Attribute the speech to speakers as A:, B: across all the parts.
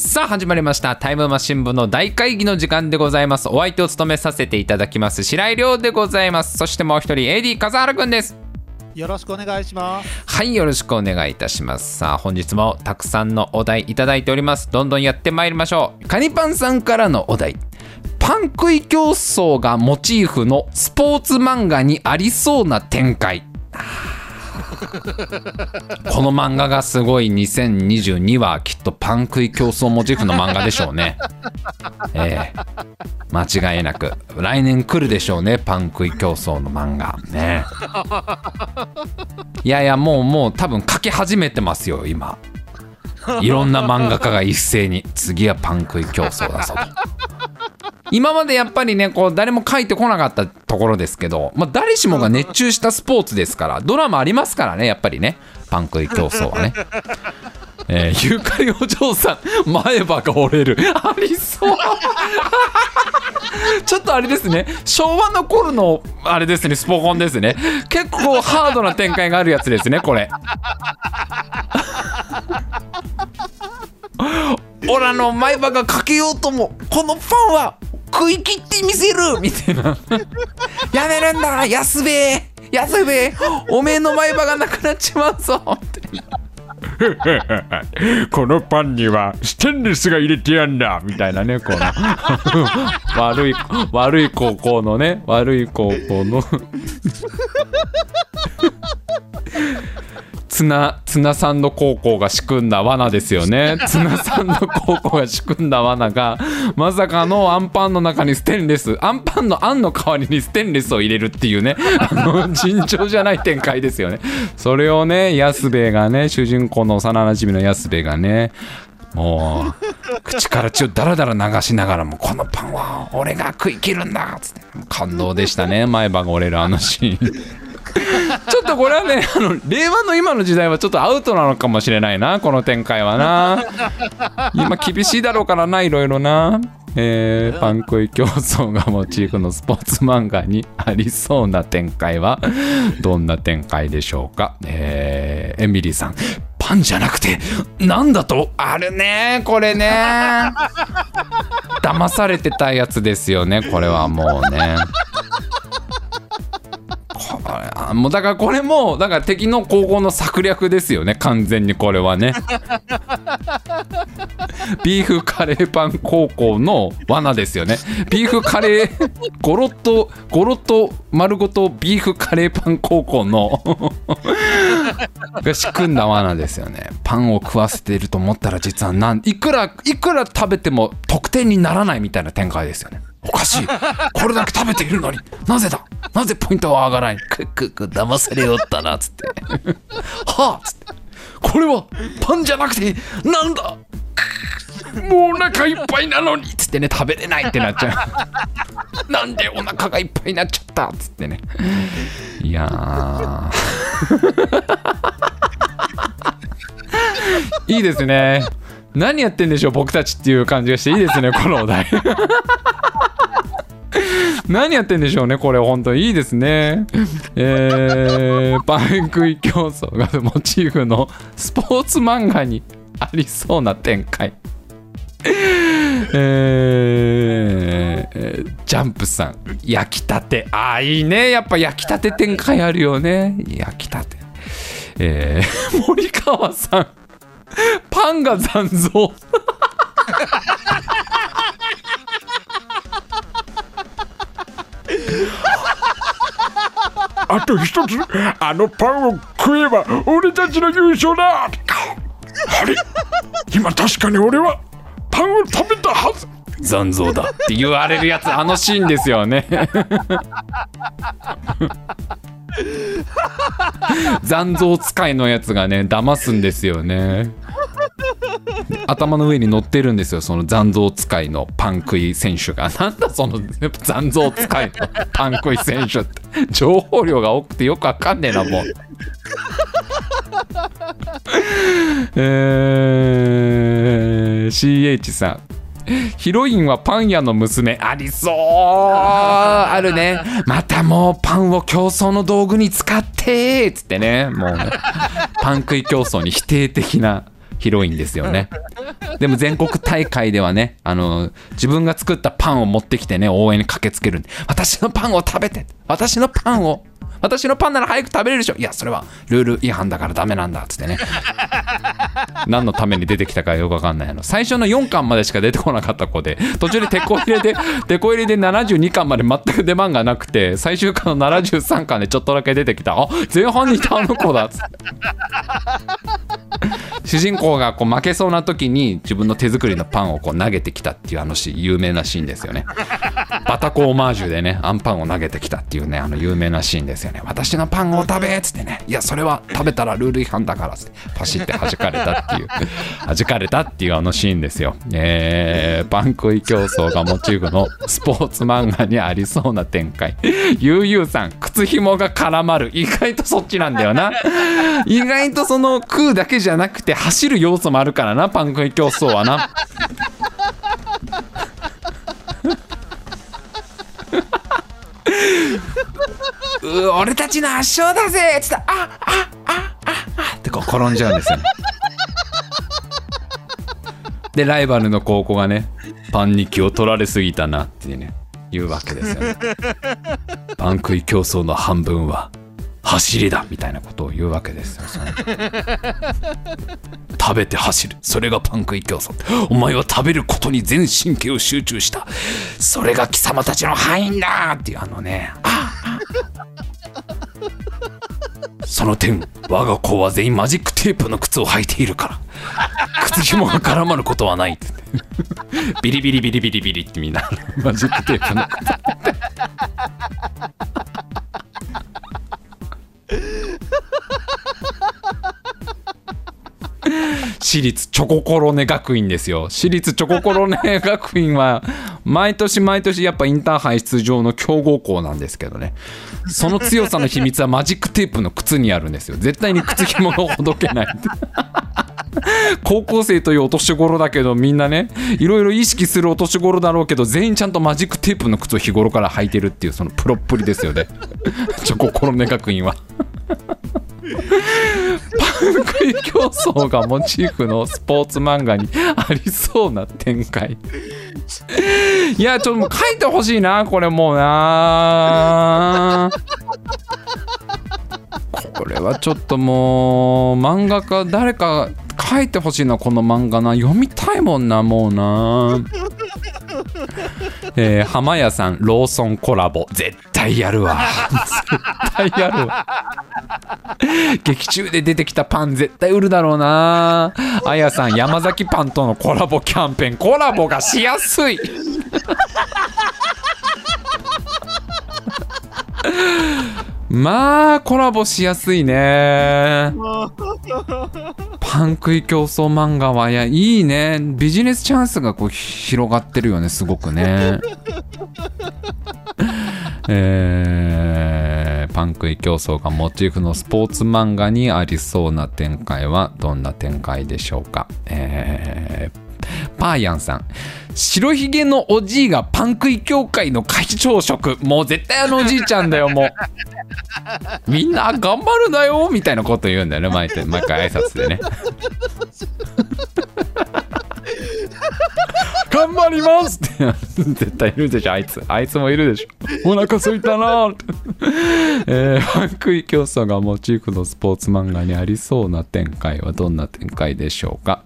A: さあ始まりました。タイムマシン部の大会議の時間でございます。お相手を務めさせていただきます白井亮でございます。そしてもう一人 AD 笠原くんです。
B: よろしくお願いします。
A: はいよろしくお願いいたします。さあ本日もたくさんのお題いただいております。どんどんやってまいりましょう。カニパンさんからのお題。パン食い競争がモチーフのスポーツ漫画にありそうな展開 この漫画がすごい2022はきっとパン食い競争モチーフの漫画でしょうね。ええ間違いなく来年来るでしょうねパン食い競争の漫画ね。いやいやもうもう多分書き始めてますよ今。いろんな漫画家が一斉に次はパン食い競争だぞと。今までやっぱりねこう誰も書いてこなかったところですけど、まあ、誰しもが熱中したスポーツですからドラマありますからねやっぱりね。パン食い競争はね。えー、ユーカリお嬢さん前歯が折れる。ありそう。ちょっとあれですね。昭和の頃のあれですねスポコンですね。結構ハードな展開があるやつですねこれ。オラの前歯がかけようともこのパンは食い切ってみせるみたいな。やめるんだ安兵衛安兵衛おめえの前歯がなくなっちまうぞって。
C: このパンにはステンレスが入れてやんだ
A: みたいなねこの。悪い悪い高校のね悪い高校の。ツナツナサンド高校が仕組んだ罠ですよね。ツナサンド高校が仕組んだ罠がまさかのアンパンの中にステンレスアンパンのあんの代わりにステンレスを入れるっていうねあの尋常じゃない展開ですよね。それをね安兵衛がね主人公の幼なじみの安兵衛がねもう口から血をダラダラ流しながらもこのパンは俺が食い切るんだっつって感動でしたね前歯が折れるあのシーン ちょっとこれはねあの令和の今の時代はちょっとアウトなのかもしれないなこの展開はな。今厳しいだろうからないろいろな。えー、パン食い競争がモチーフのスポーツ漫画にありそうな展開はどんな展開でしょうか、えー、エミリーさんパンじゃなくてなんだと？あるねこれね。騙されてたやつですよねこれはもうね。もうだからこれもだから敵の高校の策略ですよね完全にこれはね。ビーフカレーパン高校の罠ですよね。ビーフカレーゴロッとゴロッと丸ごとビーフカレーパン高校のが仕組んだ罠ですよね。パンを食わせていると思ったら実はなんいくらいくら食べても得点にならないみたいな展開ですよねおかしい。これだけ食べているのに。なぜだ？なぜポイントは上がらない？くくく騙されよったなっつって。はあっつって。これはパンじゃなくてなんだ？もうお腹いっぱいなのに。っつってね食べれないってなっちゃう。なんでお腹がいっぱいになっちゃった？っつってね。いや いいですね何やってんでしょう僕たちっていう感じがしていいですね このお題。何やってんでしょうねこれ本当に。いいですね。えー、パン食い競争がモチーフのスポーツ漫画にありそうな展開。えー、ジャンプさん焼きたて。ああいいね。やっぱ焼きたて展開あるよね。焼きたて。えー、森川さんパンが残像。
C: あと一つあのパンを食えば俺たちの優勝だ。あれ？今確かに俺はパンを食べたはず。
A: 残像だって言われるやつあのシーンですよね残像使いのやつがね騙すんですよね。頭の上に乗ってるんですよその残像使いのパン食い選手が。なんだその残像使いのパン食い選手って。情報量が多くてよくわかんねえなもう。えー、CH さん。ヒロインはパン屋の娘。ありそう。あるね。またもうパンを競争の道具に使って。っつってね。もうねパン食い競争に否定的なヒロインですよね。でも全国大会ではねあの自分が作ったパンを持ってきてね応援に駆けつける私のパンを食べて私のパンを私のパンなら早く食べれるでしょ。いやそれはルール違反だからダメなんだっつってね。何のために出てきたかよくわかんない。あの最初の4巻までしか出てこなかった子で途中でテこ入れで テこ入れで72巻まで全く出番がなくて最終巻の73巻でちょっとだけ出てきた。あ前半にいたあの子だっつって。主人公がこう負けそうな時に自分の手作りのパンをこう投げてきたっていうあのシーン有名なシーンですよね。バタコオマージュでねアンパンを投げてきたっていうねあの有名なシーンですよね。私のパンを食べっつってね。いやそれは食べたらルール違反だからっつって。パシって弾かれたっていう。弾かれたっていうあのシーンですよ。えー、パン食い競争がモチーフのスポーツ漫画にありそうな展開。ゆうゆうさん靴紐が絡まる。意外とそっちなんだよな。意外とその食うだけじゃなくて走る要素もあるからなパン食い競争はな う俺たちの圧勝だぜ。っつってあああああ。ってこう転んじゃうんですよね。でライバルの高校がねパンに気を取られすぎたなってね言うわけですよね。パン食い競争の半分は走りだみたいなことを言うわけですよ食べて走る。それがパン食い競争。お前は食べることに全神経を集中した。それが貴様たちの敗因だっていうあのねあその点我が子は全員マジックテープの靴を履いているから。靴紐が絡まることはない。ビリビリビリビリビリってみんな。マジックテープの。靴私立チョココロネ学院ですよ。私立チョココロネ学院は毎年毎年やっぱインターハイ出場の強豪校なんですけどね。その強さの秘密はマジックテープの靴にあるんですよ。絶対に靴紐がほどけない。高校生というお年頃だけどみんなねいろいろ意識するお年頃だろうけど全員ちゃんとマジックテープの靴を日頃から履いてるっていうそのプロっぷりですよね。チョココロネ学院は。パン食い競争がモチーフのスポーツ漫画にありそうな展開。いやちょっともう書いてほしいなこれもうな。これはちょっともう漫画家誰か書いてほしいなこの漫画な。読みたいもんなもうな。えー、浜屋さんローソンコラボ絶対やるわ。絶対やるわ。劇中で出てきたパン絶対売るだろうな。あやさん山崎パンとのコラボキャンペーンコラボがしやすい。まあコラボしやすいね。パン食い競争漫画はいやいいね。ビジネスチャンスがこう広がってるよねすごくね。えー、パン食い競争がモチーフのスポーツ漫画にありそうな展開はどんな展開でしょうか。えーパーヤンさん。白ひげのおじいがパン食い協会の会長職。もう絶対あのおじいちゃんだよもう。みんな頑張るなよみたいなこと言うんだよね毎回 毎回挨拶でね。頑張りますって。絶対いるでしょあいつ。あいつもいるでしょ。お腹すいたな。えー、パン食い競争がモチーフのスポーツ漫画にありそうな展開はどんな展開でしょうか？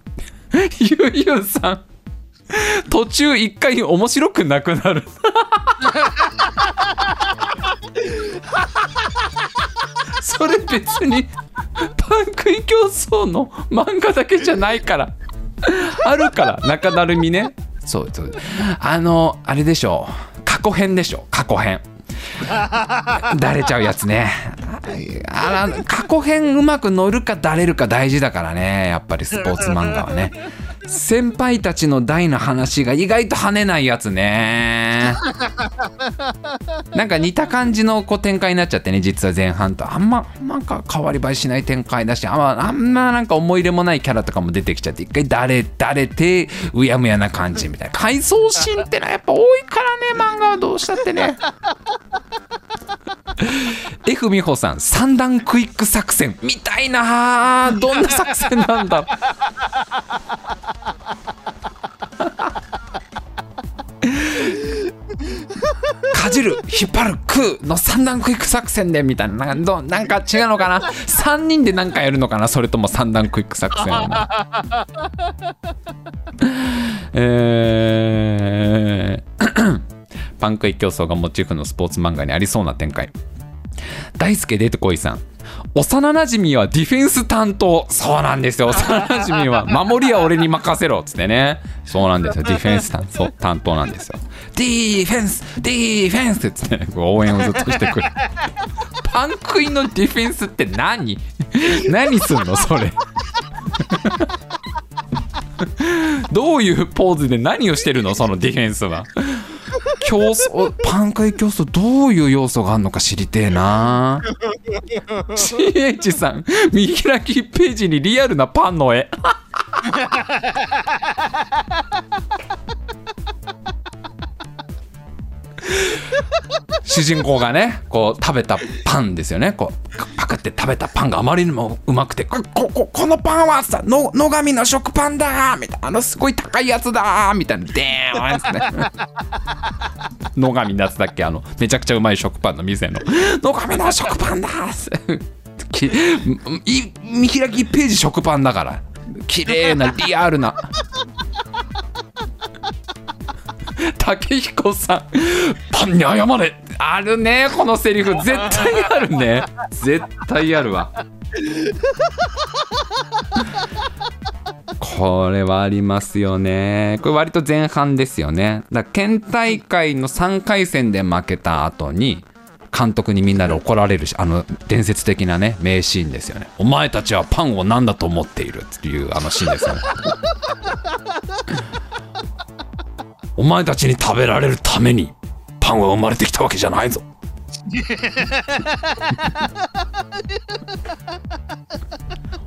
A: ゆうゆうさん。途中一回面白くなくなる。それ別にパン食い競争の漫画だけじゃないから。あるから中だるみねそうそう。あのあれでしょ過去編でしょ過去編。だれちゃうやつね。あら過去編うまく乗るかだれるか大事だからね。やっぱりスポーツ漫画はね。先輩たちの代の話が意外と跳ねないやつね。なんか似た感じのこう展開になっちゃってね実は前半と。あんまなんか変わり映えしない展開だしあんまあんまなんか思い入れもないキャラとかも出てきちゃって一回だれだれてうやむやな感じみたいな。回想シーンってのはやっぱ多いからね漫画はどうしたってね。F 美穂さん三段クイック作戦。みたいなどんな作戦なんだじる引っ張る食うの三段クイック作戦でみたいななんかどなんか違うのかな？3人で何かやるのかな？それとも三段クイック作戦。えー パン食い競争がモチーフのスポーツ漫画にありそうな展開。大輔出てこいさん。幼なじみはディフェンス担当。そうなんですよ。幼なじみは守りは俺に任せろっつってね。そうなんですよ。ディフェンス担当担当なんですよディフェンスディフェンスって応援をずっとしてくる。パン食いのディフェンスって何？何すんのそれ？どういうポーズで何をしてるのそのディフェンスは？競争パン食い競争どういう要素があるのか知りてえな。CH さん見開きページにリアルなパンの絵主人公がねこう食べたパンですよね。こうパクって食べたパンがあまりにもうまくてこここのパンはさの野上の食パンだみたいなあのすごい高いやつだみたいなでーんですね。野上のやつだっけ？あのめちゃくちゃうまい食パンの店の。野上の食パンだ 見開きページ食パンだから。綺麗なリアルな。竹彦さんパンに謝れ。あるねこのセリフ。絶対あるね。絶対あるわ。これはありますよね。これ割と前半ですよね。だから県大会の3回戦で負けた後に監督にみんなで怒られるしあの伝説的なね名シーンですよね。お前たちはパンを何だと思っているっていうあのシーンですよね お前たちに食べられるためにパンは生まれてきたわけじゃないぞ。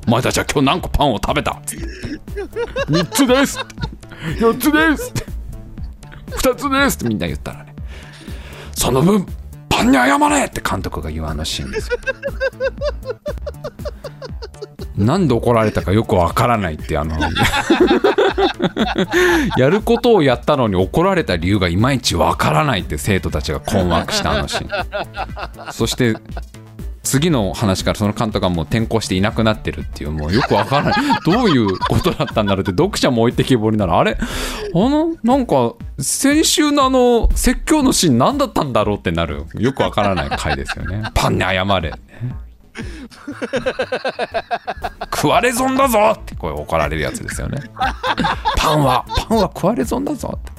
A: お前たちは今日何個パンを食べた
C: ？3つです。4つです。
A: 2つです。ってみんな言ったらね。その分パンに謝れって監督が言うあのシーンですよなんで怒られたかよくわからないってあの やることをやったのに怒られた理由がいまいちわからないって生徒たちが困惑したあのシーン。そして次の話からその監督がもう転校していなくなってるっていうもうよくわからない。どういうことだったんだろうって読者も置いてきぼりならあれ？あのなんか先週のあの説教のシーン何だったんだろうってなる。よくわからない回ですよね。パンに謝れ。食われ損だぞ。ってこれ怒られるやつですよね。パンはパンは食われ損だぞ。って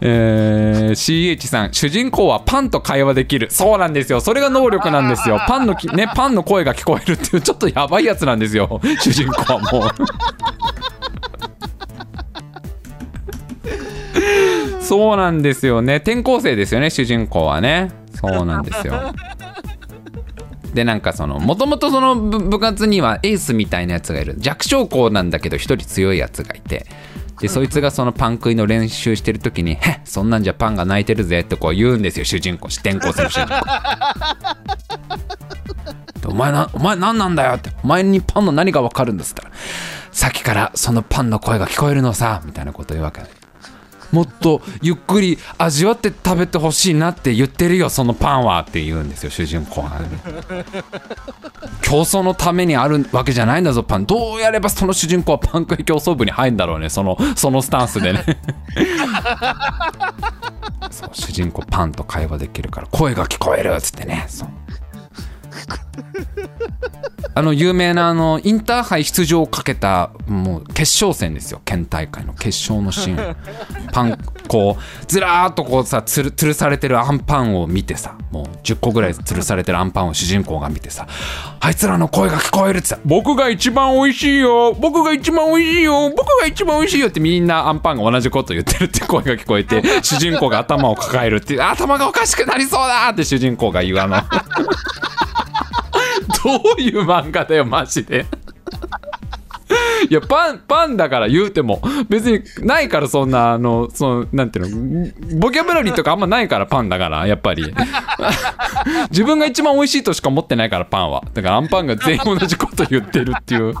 A: えー CH さん主人公はパンと会話できる。そうなんですよ。それが能力なんですよ。パンのき、ね、パンの声が聞こえるっていうちょっとやばいやつなんですよ。主人公はもう。そうなんですよね。転校生ですよね主人公はね。そうなんですよでなんかそのもともとその部部活にはエースみたいなやつがいる。弱小校なんだけど一人強いやつがいて。でそいつがそのパン食いの練習してる時に「へっそんなんじゃパンが泣いてるぜ」ってこう言うんですよ。主人公転校生の主人公。でお前なお前何なんだよって。お前にパンの何が分かるんですって言ったらさっきからそのパンの声が聞こえるのさみたいなこと言うわけもっとゆっくり味わって食べてほしいなって言ってるよそのパンはって言うんですよ主人公が競争のためにあるわけじゃないんだぞパン。どうやればその主人公はパン食い競争部に入るんだろうねそのそのスタンスでね。そう主人公パンと会話できるから声が聞こえるっつってねそうあの有名なあのインターハイ出場をかけたもう決勝戦ですよ。県大会の決勝のシーン。パンこうずらーっとこうさつる吊るされてるアンパンを見てさもう10個ぐらい吊るされてるアンパンを主人公が見てさあいつらの声が聞こえるってさ僕が一番美味しいよ僕が一番美味しいよ僕が一番美味しいよってみんなアンパンが同じこと言ってるって声が聞こえて 主人公が頭を抱えるって頭がおかしくなりそうだって主人公が言うあのどういう漫画だよマジで。いやパンパンだから言うても別にないからそんなあのそのなんていうのボキャブラリーとかあんまないからパンだからやっぱり。自分が一番美味しいとしか思ってないからパンは。だからアンパンが全員同じこと言ってるっていう。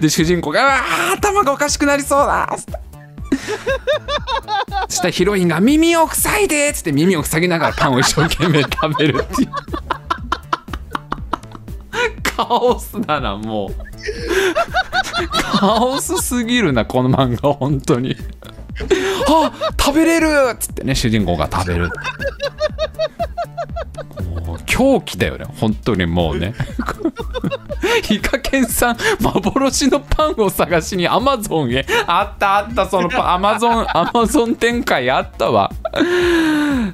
A: で主人公が「うわー頭がおかしくなりそうだ」っつってそしたらヒロインが「耳を塞いで!」っつって耳を塞ぎながらパンを一生懸命食べるっていう。カオスだなもう。カオスすぎるなこの漫画本当に。あ食べれるっつってね主人公が食べる狂気だよね。本当にもうね。ヒカケンさん幻のパンを探しにアマゾンへ。あったあったそのアマゾンアマゾン展開あったわ。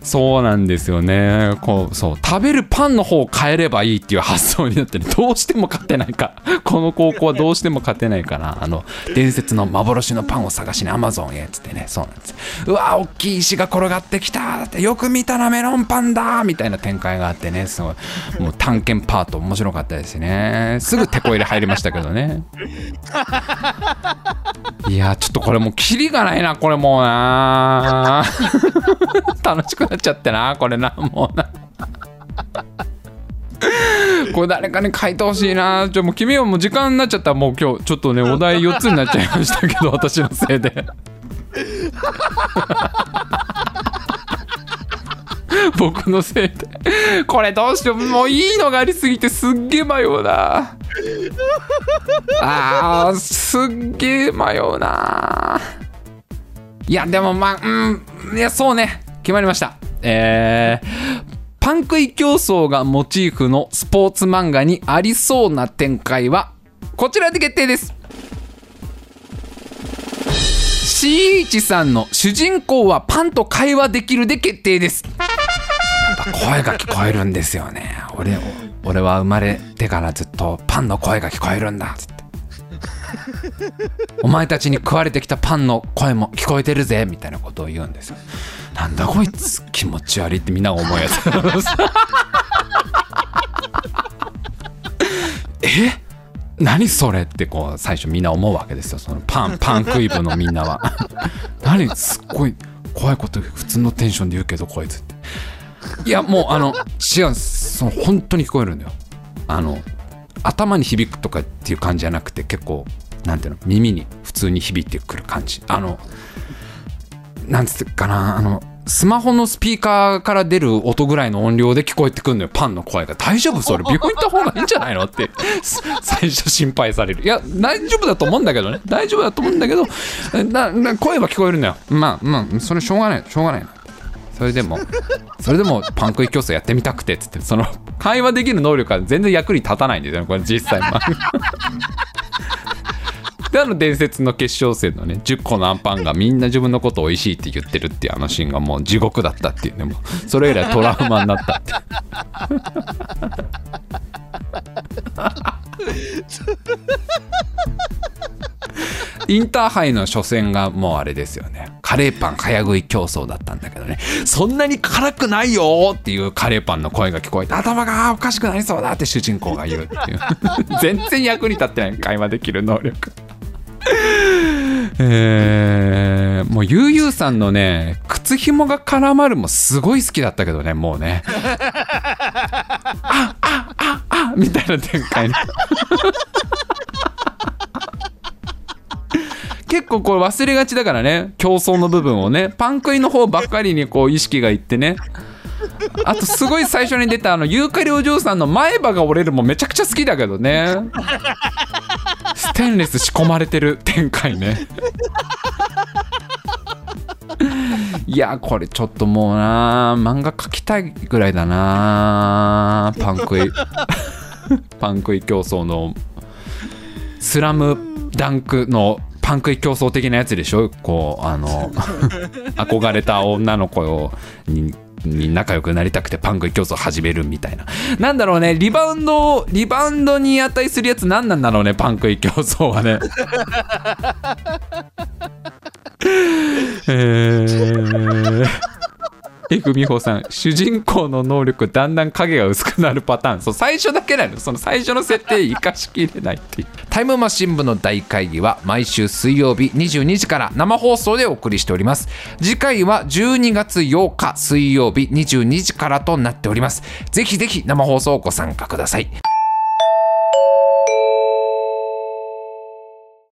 A: そうなんですよね。こうそう。食べるパンの方を変えればいいっていう発想になってね。どうしても勝てないか。この高校はどうしても勝てないかな。あの伝説の幻のパンを探しにアマゾンへ。っつってね。そうなんです。うわ大きい石が転がってきた。ってよく見たらメロンパンだ。みたいな展開があってねすごいもう探検パート面白かったですねすぐテこ入れ入りましたけどねいやちょっとこれもうキリがないなこれもうな楽しくなっちゃってなこれなもうなこれ誰かに書いてほしいなちょもう君はもう時間になっちゃったもう今日ちょっとねお題4つになっちゃいましたけど私のせいで僕のせいで。これどうしよう。もういいのがありすぎてすっげえ迷うな。あーすっげえ迷うな。いやでもまあうん。いやそうね。決まりました。えーパン食い競争がモチーフのスポーツ漫画にありそうな展開はこちらで決定です。C1 さんの主人公はパンと会話できるで決定です声が聞こえるんですよね。俺俺は生まれてからずっとパンの声が聞こえるんだ。っつって。お前たちに食われてきたパンの声も聞こえてるぜみたいなことを言うんですよ。なんだこいつ気持ち悪いってみんな思うやつ。え？何それってこう最初みんな思うわけですよ。そのパンパン食い部のみんなは。何？すっごい怖いこと普通のテンションで言うけどこいつって。いやもうあの違うんです。その本当に聞こえるんだよ。あの頭に響くとかっていう感じじゃなくて結構なんていうの耳に普通に響いてくる感じ。あのなんつってかな。あのスマホのスピーカーから出る音ぐらいの音量で聞こえてくるのよ。パンの声が。大丈夫？それ。病院行った方がいいんじゃないの？って 最初心配される。いや大丈夫だと思うんだけどね。大丈夫だと思うんだけどなな声は聞こえるのよ。まあまあそれしょうがない。しょうがないな。それでも それでもパン食い競争やってみたくてっつってその会話できる能力は全然役に立たないんですよねこれ実際ま であの伝説の決勝戦のね10個のアンパンがみんな自分のこと美味しいって言ってるっていうあのシーンがもう地獄だったっていうねもうそれ以来トラウマになったって インターハイの初戦がもうあれですよね。カレーパン早食い競争だったんだけどね。そんなに辛くないよっていうカレーパンの声が聞こえて頭がおかしくなりそうだって主人公が言うっていう。全然役に立ってない会話できる能力。えー、もうゆうゆうさんのね靴紐が絡まるもすごい好きだったけどねもうね。ああああみたいな展開ね結構これ忘れがちだからね。競争の部分をね。パン食いの方ばっかりにこう意識がいってね。あとすごい最初に出たあのユーカリお嬢さんの前歯が折れるもめちゃくちゃ好きだけどね。ステンレス仕込まれてる展開ね。いやこれちょっともうな。漫画描きたいぐらいだな。パン食い パン食い競争のスラムダンクのパン食い競争的なやつでしょ？こうあの 憧れた女の子をにに仲良くなりたくてパン食い競争始めるみたいな。なんだろうねリバウンドリバウンドに値するやつ何なんだろうねパン食い競争はね。えー F 美穂さん主人公の能力だんだん影が薄くなるパターン。そう最初だけなのその最初の設定生かしきれないっていう。タイムマシン部の大会議は毎週水曜日22時から生放送でお送りしております。次回は12月8日水曜日22時からとなっております。ぜひぜひ生放送ご参加ください。